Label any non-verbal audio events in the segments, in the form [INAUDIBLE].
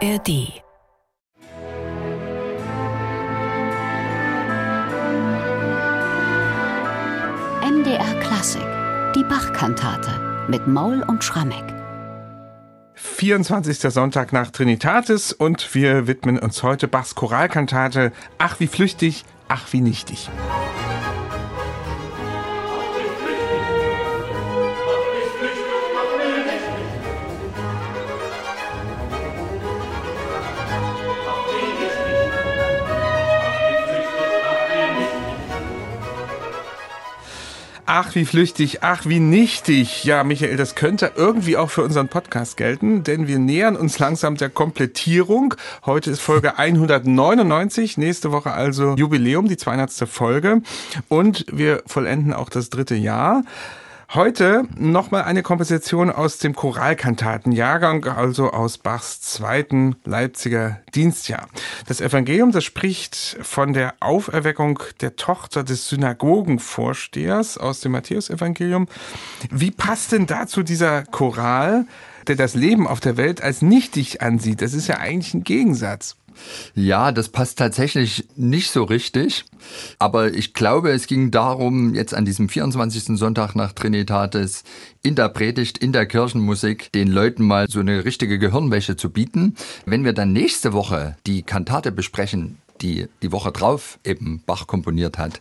ARD MDR Klassik, die Bachkantate mit Maul und Schrammeck. 24. Sonntag nach Trinitatis und wir widmen uns heute Bachs Choralkantate Ach wie flüchtig, ach wie nichtig. Ach, wie flüchtig, ach, wie nichtig. Ja, Michael, das könnte irgendwie auch für unseren Podcast gelten, denn wir nähern uns langsam der Komplettierung. Heute ist Folge 199, nächste Woche also Jubiläum, die 200. Folge. Und wir vollenden auch das dritte Jahr. Heute nochmal eine Komposition aus dem Choralkantatenjahrgang, also aus Bachs zweiten Leipziger Dienstjahr. Das Evangelium, das spricht von der Auferweckung der Tochter des Synagogenvorstehers aus dem Matthäusevangelium. Wie passt denn dazu dieser Choral, der das Leben auf der Welt als nichtig ansieht? Das ist ja eigentlich ein Gegensatz. Ja, das passt tatsächlich nicht so richtig. Aber ich glaube, es ging darum, jetzt an diesem 24. Sonntag nach Trinitatis in der Predigt, in der Kirchenmusik, den Leuten mal so eine richtige Gehirnwäsche zu bieten. Wenn wir dann nächste Woche die Kantate besprechen, die die Woche drauf eben Bach komponiert hat,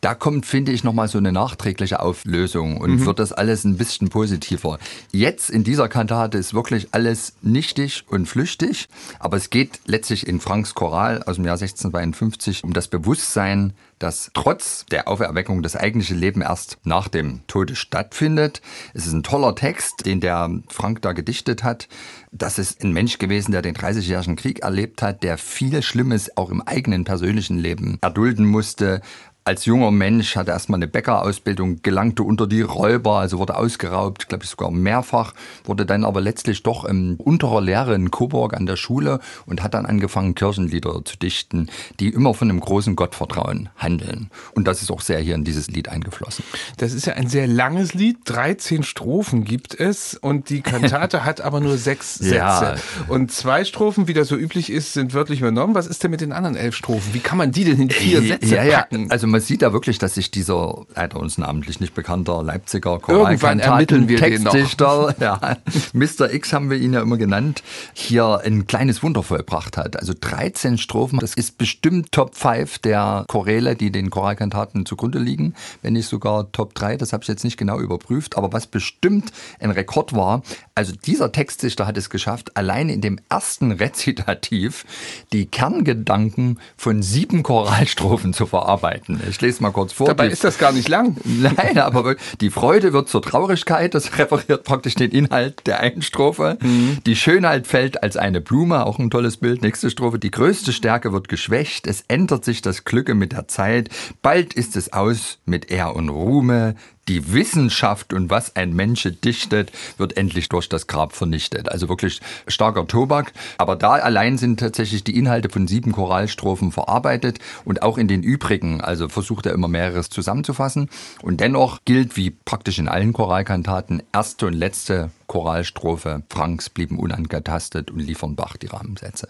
da kommt, finde ich, nochmal so eine nachträgliche Auflösung und mhm. wird das alles ein bisschen positiver. Jetzt in dieser Kantate ist wirklich alles nichtig und flüchtig, aber es geht letztlich in Franks Choral aus dem Jahr 1652 um das Bewusstsein, dass trotz der Auferweckung das eigentliche Leben erst nach dem Tode stattfindet. Es ist ein toller Text, den der Frank da gedichtet hat. Das ist ein Mensch gewesen, der den 30-jährigen Krieg erlebt hat, der viel Schlimmes auch im eigenen persönlichen Leben erdulden musste, als junger Mensch, hatte erstmal eine Bäckerausbildung, gelangte unter die Räuber, also wurde ausgeraubt, glaube ich sogar mehrfach, wurde dann aber letztlich doch im unterer Lehre in Coburg an der Schule und hat dann angefangen, Kirchenlieder zu dichten, die immer von einem großen Gottvertrauen handeln. Und das ist auch sehr hier in dieses Lied eingeflossen. Das ist ja ein sehr langes Lied, 13 Strophen gibt es und die Kantate [LAUGHS] hat aber nur sechs Sätze. Ja. Und zwei Strophen, wie das so üblich ist, sind wörtlich übernommen. Was ist denn mit den anderen elf Strophen? Wie kann man die denn in vier Sätze ja, ja. packen? Also man sieht da wirklich, dass sich dieser leider uns namentlich nicht bekannter Leipziger Irgendwann ermitteln wir Textdichter, [LAUGHS] ja, Mr. X haben wir ihn ja immer genannt, hier ein kleines Wunder vollbracht hat. Also 13 Strophen, das ist bestimmt Top 5 der Choräle, die den Choralkantaten zugrunde liegen, wenn nicht sogar Top 3, das habe ich jetzt nicht genau überprüft, aber was bestimmt ein Rekord war, also dieser Textdichter hat es geschafft, allein in dem ersten Rezitativ die Kerngedanken von sieben Choralstrophen zu verarbeiten. Ich lese mal kurz vor. Dabei die, ist das gar nicht lang. [LAUGHS] Nein, aber die Freude wird zur Traurigkeit. Das [LAUGHS] referiert praktisch den Inhalt der einen Strophe. Mhm. Die Schönheit fällt als eine Blume, auch ein tolles Bild. Nächste Strophe. Die größte Stärke wird geschwächt. Es ändert sich das Glücke mit der Zeit. Bald ist es aus mit Ehr und Ruhme die Wissenschaft und was ein Mensch dichtet, wird endlich durch das Grab vernichtet. Also wirklich starker Tobak. Aber da allein sind tatsächlich die Inhalte von sieben Choralstrophen verarbeitet und auch in den übrigen, also versucht er immer mehreres zusammenzufassen. Und dennoch gilt, wie praktisch in allen Choralkantaten, erste und letzte Choralstrophe Franks blieben unangetastet und liefern Bach die Rahmensätze.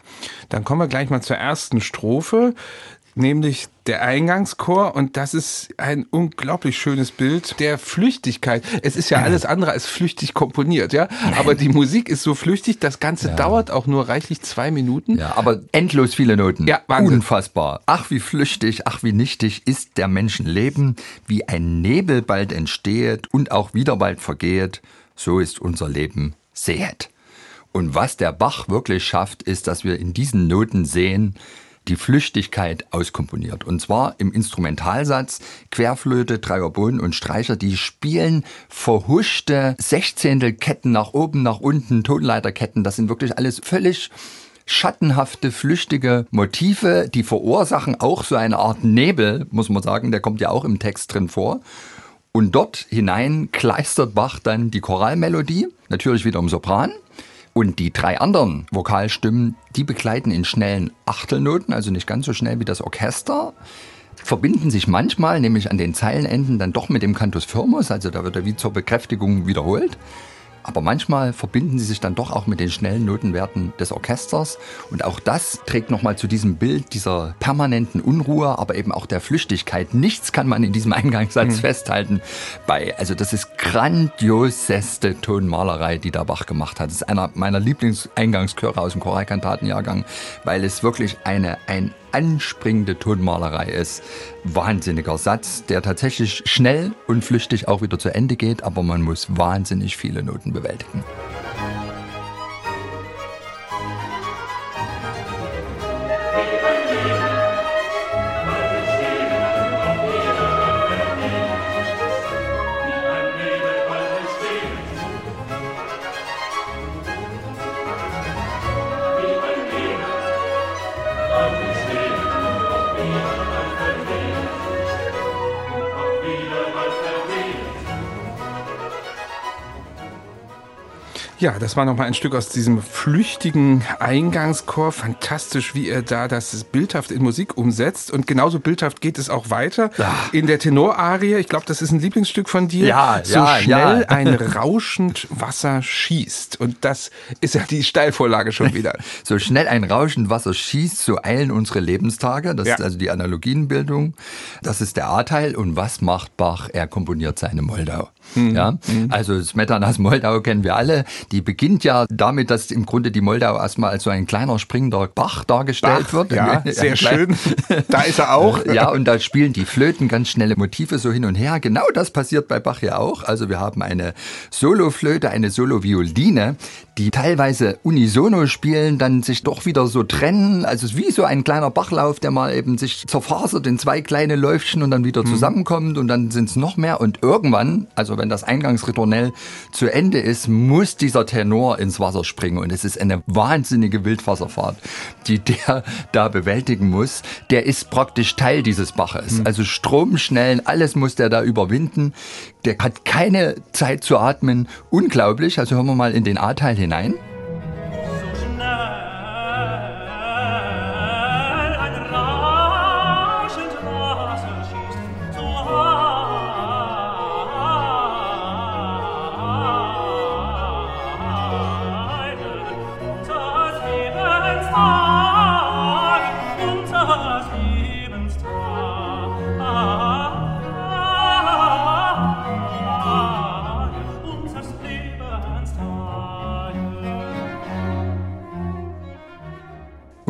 Dann kommen wir gleich mal zur ersten Strophe nämlich der Eingangschor und das ist ein unglaublich schönes Bild der Flüchtigkeit. Es ist ja alles andere als flüchtig komponiert, ja, aber die Musik ist so flüchtig, das Ganze ja. dauert auch nur reichlich zwei Minuten. Ja, aber endlos viele Noten. Ja, Wahnsinn. Unfassbar. Ach, wie flüchtig, ach, wie nichtig ist der Menschenleben, wie ein Nebel bald entstehet und auch wieder bald vergeht, so ist unser Leben sehet. Und was der Bach wirklich schafft, ist, dass wir in diesen Noten sehen, die Flüchtigkeit auskomponiert. Und zwar im Instrumentalsatz Querflöte, Dreierbohnen und Streicher, die spielen verhuschte Sechzehntelketten nach oben, nach unten, Tonleiterketten. Das sind wirklich alles völlig schattenhafte, flüchtige Motive, die verursachen auch so eine Art Nebel, muss man sagen, der kommt ja auch im Text drin vor. Und dort hinein kleistert Bach dann die Choralmelodie, natürlich wieder im Sopran. Und die drei anderen Vokalstimmen, die begleiten in schnellen Achtelnoten, also nicht ganz so schnell wie das Orchester, verbinden sich manchmal, nämlich an den Zeilenenden, dann doch mit dem Cantus Firmus, also da wird er wie zur Bekräftigung wiederholt. Aber manchmal verbinden sie sich dann doch auch mit den schnellen Notenwerten des Orchesters und auch das trägt nochmal zu diesem Bild dieser permanenten Unruhe, aber eben auch der Flüchtigkeit. Nichts kann man in diesem Eingangssatz mhm. festhalten bei. Also das ist grandioseste Tonmalerei, die da Bach gemacht hat. Das ist einer meiner Lieblingseingangschöre aus dem Choralkantatenjahrgang, weil es wirklich eine, ein anspringende Tonmalerei ist. Wahnsinniger Satz, der tatsächlich schnell und flüchtig auch wieder zu Ende geht, aber man muss wahnsinnig viele Noten bewältigen. Ja, das war nochmal ein Stück aus diesem flüchtigen Eingangschor. Fantastisch, wie er da das bildhaft in Musik umsetzt. Und genauso bildhaft geht es auch weiter ja. in der Tenorarie. Ich glaube, das ist ein Lieblingsstück von dir. Ja, so ja, schnell ja. ein [LAUGHS] rauschend Wasser schießt. Und das ist ja die Steilvorlage schon wieder. [LAUGHS] so schnell ein rauschend Wasser schießt, so eilen unsere Lebenstage. Das ja. ist also die Analogienbildung. Das ist der A-Teil. Und was macht Bach? Er komponiert seine Moldau. Mhm. Ja, hm. also Smetanas Moldau kennen wir alle. Die beginnt ja damit, dass im Grunde die Moldau erstmal als so ein kleiner springender Bach dargestellt Bach, wird. Ja, [LAUGHS] sehr schön. Da ist er auch. [LAUGHS] Ja, und da spielen die Flöten ganz schnelle Motive so hin und her. Genau das passiert bei Bach ja auch. Also wir haben eine Soloflöte, eine Solovioline, die teilweise unisono spielen, dann sich doch wieder so trennen. Also es ist wie so ein kleiner Bachlauf, der mal eben sich zerfasert in zwei kleine Läufchen und dann wieder mhm. zusammenkommt und dann sind es noch mehr. Und irgendwann, also wenn das Eingangsritornell zu Ende ist, muss dieser Tenor ins Wasser springen. Und es ist eine wahnsinnige Wildwasserfahrt, die der [LAUGHS] da bewältigen muss. Der ist praktisch Teil dieses Baches. Mhm. Also Stromschnellen, alles muss der da überwinden. Der hat keine Zeit zu atmen. Unglaublich. Also hören wir mal in den A-Teil hinein.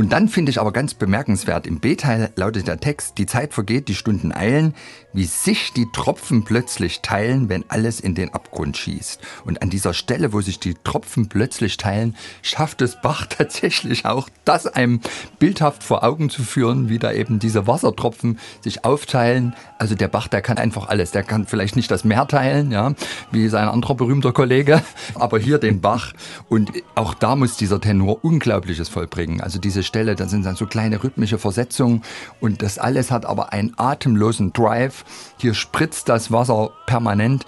Und dann finde ich aber ganz bemerkenswert, im B-Teil lautet der Text, die Zeit vergeht, die Stunden eilen, wie sich die Tropfen plötzlich teilen, wenn alles in den Abgrund schießt. Und an dieser Stelle, wo sich die Tropfen plötzlich teilen, schafft es Bach [LAUGHS] tatsächlich auch, das einem bildhaft vor Augen zu führen, wie da eben diese Wassertropfen sich aufteilen. Also der Bach, der kann einfach alles. Der kann vielleicht nicht das Meer teilen, ja, wie sein anderer berühmter Kollege, [LAUGHS] aber hier den Bach. Und auch da muss dieser Tenor Unglaubliches vollbringen. Also diese Stelle Stelle, da sind dann so kleine rhythmische Versetzungen und das alles hat aber einen atemlosen Drive. Hier spritzt das Wasser permanent.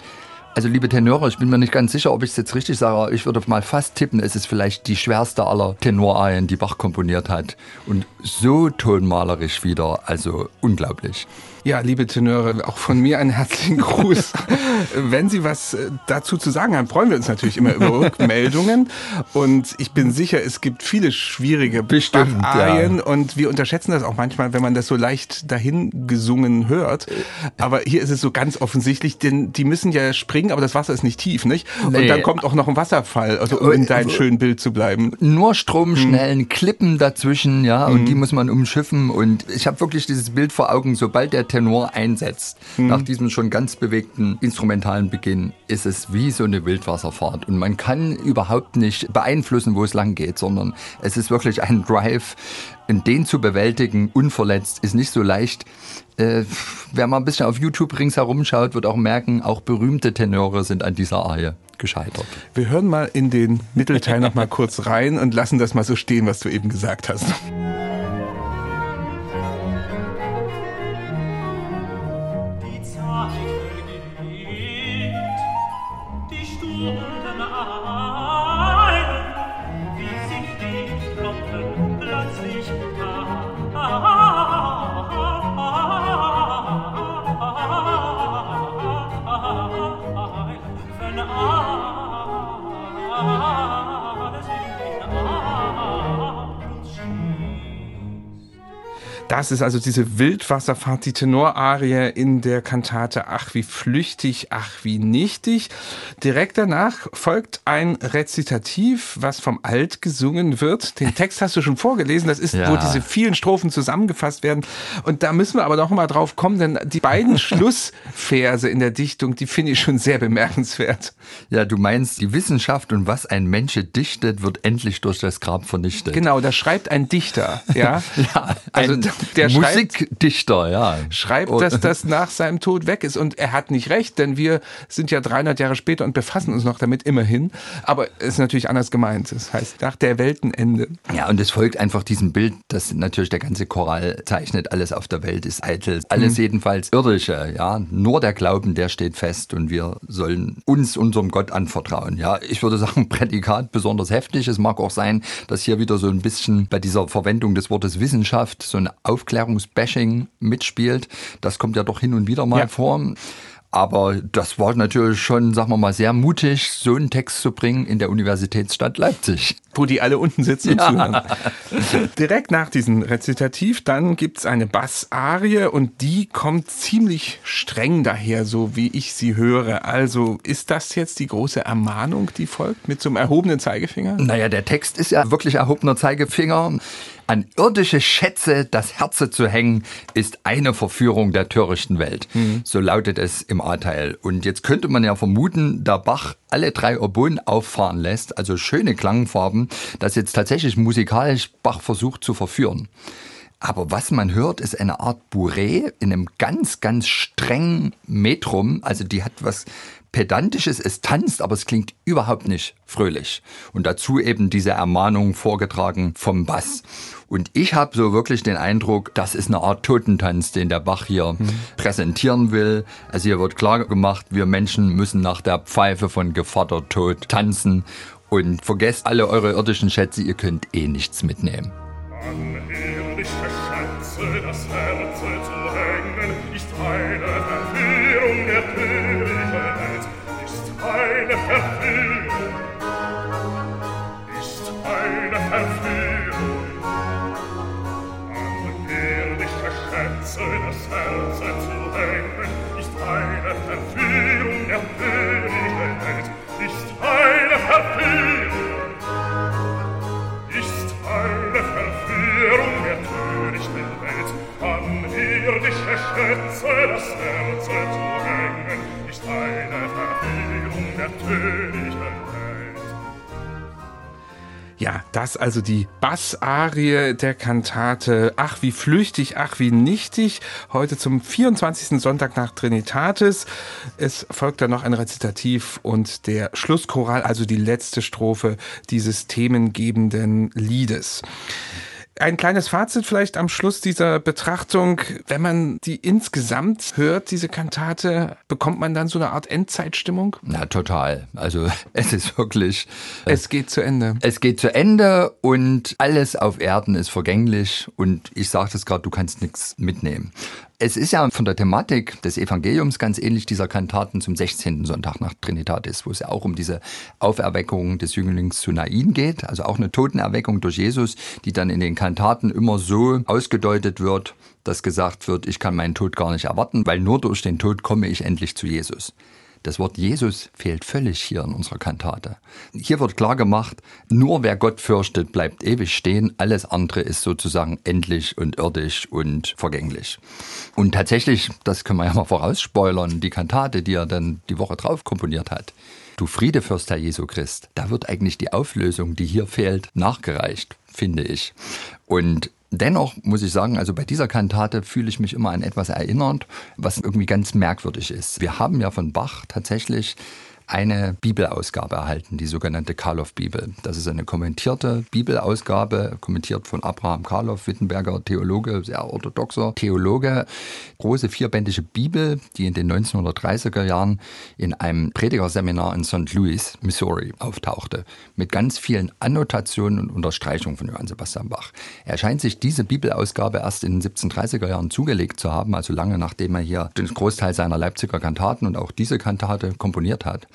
Also liebe Tenöre, ich bin mir nicht ganz sicher, ob ich es jetzt richtig sage, ich würde mal fast tippen, es ist vielleicht die schwerste aller Tenorarien, die Bach komponiert hat. Und so tonmalerisch wieder, also unglaublich. Ja, liebe Tenöre, auch von mir einen herzlichen Gruß. [LAUGHS] Wenn Sie was äh, dazu zu sagen haben, freuen wir uns natürlich immer über Rückmeldungen. Und ich bin sicher, es gibt viele schwierige Bestimmt, Arien ja. und wir unterschätzen das auch manchmal, wenn man das so leicht dahin gesungen hört. Aber hier ist es so ganz offensichtlich, denn die müssen ja springen, aber das Wasser ist nicht tief, nicht? Und nee. dann kommt auch noch ein Wasserfall, also um in deinem schönen Bild zu bleiben. Nur stromschnellen hm. Klippen dazwischen, ja, und hm. die muss man umschiffen. Und ich habe wirklich dieses Bild vor Augen, sobald der Tenor einsetzt, mhm. nach diesem schon ganz bewegten instrumentalen Beginn, ist es wie so eine Wildwasserfahrt. Und man kann überhaupt nicht beeinflussen, wo es lang geht, sondern es ist wirklich ein Drive. Und den zu bewältigen, unverletzt, ist nicht so leicht. Äh, wer mal ein bisschen auf YouTube ringsherum schaut, wird auch merken, auch berühmte Tenore sind an dieser Arie gescheitert. Wir hören mal in den Mittelteil noch mal kurz rein und lassen das mal so stehen, was du eben gesagt hast. Das ist also diese Wildwasserfahrt, die Tenorarie in der Kantate Ach wie flüchtig, ach wie nichtig. Direkt danach folgt ein Rezitativ, was vom Alt gesungen wird. Den Text hast du schon vorgelesen, das ist, ja. wo diese vielen Strophen zusammengefasst werden. Und da müssen wir aber noch mal drauf kommen, denn die beiden [LAUGHS] Schlussverse in der Dichtung, die finde ich schon sehr bemerkenswert. Ja, du meinst, die Wissenschaft und was ein Mensch dichtet, wird endlich durch das Grab vernichtet. Genau, da schreibt ein Dichter, ja. [LAUGHS] ja also der Musikdichter, ja. Schreibt, dass das nach seinem Tod weg ist. Und er hat nicht recht, denn wir sind ja 300 Jahre später und befassen uns noch damit immerhin. Aber es ist natürlich anders gemeint. Das heißt, nach der Weltenende. Ja, und es folgt einfach diesem Bild, dass natürlich der ganze Choral zeichnet, alles auf der Welt ist eitel. Alles mhm. jedenfalls irdische, ja. Nur der Glauben, der steht fest und wir sollen uns unserem Gott anvertrauen. Ja, ich würde sagen, [LAUGHS] Prädikat besonders heftig. Es mag auch sein, dass hier wieder so ein bisschen bei dieser Verwendung des Wortes Wissenschaft so ein Aufklärungsbashing mitspielt. Das kommt ja doch hin und wieder mal ja. vor. Aber das war natürlich schon, sagen wir mal, sehr mutig, so einen Text zu bringen in der Universitätsstadt Leipzig. Wo die alle unten sitzen und ja. zuhören. Direkt nach diesem Rezitativ, dann gibt's eine Bassarie und die kommt ziemlich streng daher, so wie ich sie höre. Also ist das jetzt die große Ermahnung, die folgt mit so einem erhobenen Zeigefinger? Naja, der Text ist ja wirklich erhobener Zeigefinger. An irdische Schätze das Herze zu hängen, ist eine Verführung der törichten Welt. Mhm. So lautet es im A-Teil. Und jetzt könnte man ja vermuten, da Bach alle drei Oboen auffahren lässt, also schöne Klangfarben, dass jetzt tatsächlich musikalisch Bach versucht zu verführen. Aber was man hört, ist eine Art Bourrée in einem ganz, ganz strengen Metrum. Also die hat was Pedantisches, es tanzt, aber es klingt überhaupt nicht fröhlich. Und dazu eben diese Ermahnung vorgetragen vom Bass. Und ich habe so wirklich den Eindruck, das ist eine Art Totentanz, den der Bach hier mhm. präsentieren will. Also hier wird klar gemacht, wir Menschen müssen nach der Pfeife von Gevatter Tod tanzen. Und vergesst alle eure irdischen Schätze, ihr könnt eh nichts mitnehmen. An irdische Schätze das Herz zu hängen, ist eine Verführung der Törichten, ist eine Verführung, ist eine Verführung. An irdische Schätze das Herz zu hängen, ist eine Verführung der Törichten, ist eine. Verführung Schätze das Herz zu hängen, ist eine Verführung der törichten. Ja, das also die Bassarie der Kantate Ach wie flüchtig, ach wie nichtig. Heute zum 24. Sonntag nach Trinitatis. Es folgt dann noch ein Rezitativ und der Schlusschoral, also die letzte Strophe dieses themengebenden Liedes. Ein kleines Fazit vielleicht am Schluss dieser Betrachtung. Wenn man die insgesamt hört, diese Kantate, bekommt man dann so eine Art Endzeitstimmung? Na, total. Also [LAUGHS] es ist wirklich. Es geht zu Ende. Es geht zu Ende und alles auf Erden ist vergänglich. Und ich sagte es gerade, du kannst nichts mitnehmen. Es ist ja von der Thematik des Evangeliums ganz ähnlich dieser Kantaten zum 16. Sonntag nach Trinitatis, wo es ja auch um diese Auferweckung des Jünglings zu Nain geht, also auch eine Totenerweckung durch Jesus, die dann in den Kantaten immer so ausgedeutet wird, dass gesagt wird, ich kann meinen Tod gar nicht erwarten, weil nur durch den Tod komme ich endlich zu Jesus. Das Wort Jesus fehlt völlig hier in unserer Kantate. Hier wird klar gemacht, nur wer Gott fürchtet, bleibt ewig stehen. Alles andere ist sozusagen endlich und irdisch und vergänglich. Und tatsächlich, das können wir ja mal vorausspoilern, die Kantate, die er dann die Woche drauf komponiert hat, Du Friede, Fürst Herr Jesu Christ, da wird eigentlich die Auflösung, die hier fehlt, nachgereicht, finde ich. Und Dennoch muss ich sagen, also bei dieser Kantate fühle ich mich immer an etwas erinnert, was irgendwie ganz merkwürdig ist. Wir haben ja von Bach tatsächlich eine Bibelausgabe erhalten, die sogenannte Karloff-Bibel. Das ist eine kommentierte Bibelausgabe, kommentiert von Abraham Karloff, Wittenberger Theologe, sehr orthodoxer Theologe. Große vierbändige Bibel, die in den 1930er Jahren in einem Predigerseminar in St. Louis, Missouri, auftauchte, mit ganz vielen Annotationen und Unterstreichungen von Johann Sebastian Bach. Er scheint sich diese Bibelausgabe erst in den 1730er Jahren zugelegt zu haben, also lange nachdem er hier den Großteil seiner Leipziger Kantaten und auch diese Kantate komponiert hat.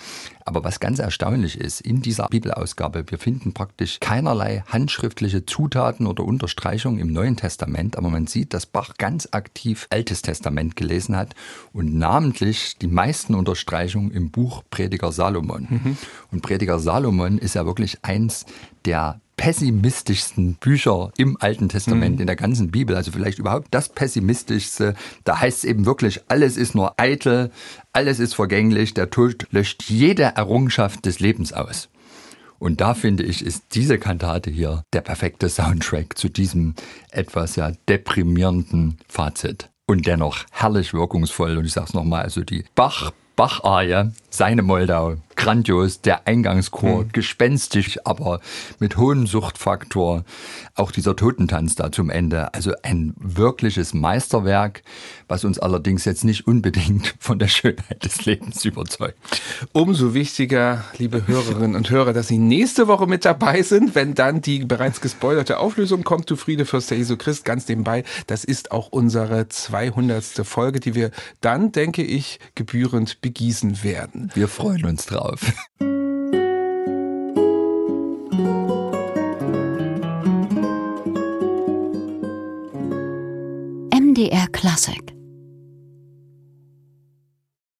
Aber was ganz erstaunlich ist, in dieser Bibelausgabe, wir finden praktisch keinerlei handschriftliche Zutaten oder Unterstreichungen im Neuen Testament, aber man sieht, dass Bach ganz aktiv Altes Testament gelesen hat und namentlich die meisten Unterstreichungen im Buch Prediger Salomon. Mhm. Und Prediger Salomon ist ja wirklich eins der pessimistischsten Bücher im Alten Testament, mhm. in der ganzen Bibel, also vielleicht überhaupt das pessimistischste. Da heißt es eben wirklich, alles ist nur eitel, alles ist vergänglich, der Tod löscht jede Errungenschaft des Lebens aus. Und da finde ich, ist diese Kantate hier der perfekte Soundtrack zu diesem etwas ja deprimierenden Fazit. Und dennoch herrlich wirkungsvoll. Und ich sage es nochmal, also die Bach Bach-Arie, seine Moldau, grandios, der Eingangschor, mhm. gespenstisch, aber mit hohem Suchtfaktor. Auch dieser Totentanz da zum Ende. Also ein wirkliches Meisterwerk, was uns allerdings jetzt nicht unbedingt [LAUGHS] von der Schönheit des Lebens überzeugt. Umso wichtiger, liebe Hörerinnen und Hörer, dass Sie nächste Woche mit dabei sind, wenn dann die bereits gespoilerte Auflösung kommt. Du Friede, Fürst der Jesu Christ, ganz nebenbei. Das ist auch unsere 200. Folge, die wir dann, denke ich, gebührend begießen werden. Wir freuen uns drauf. MDR Classic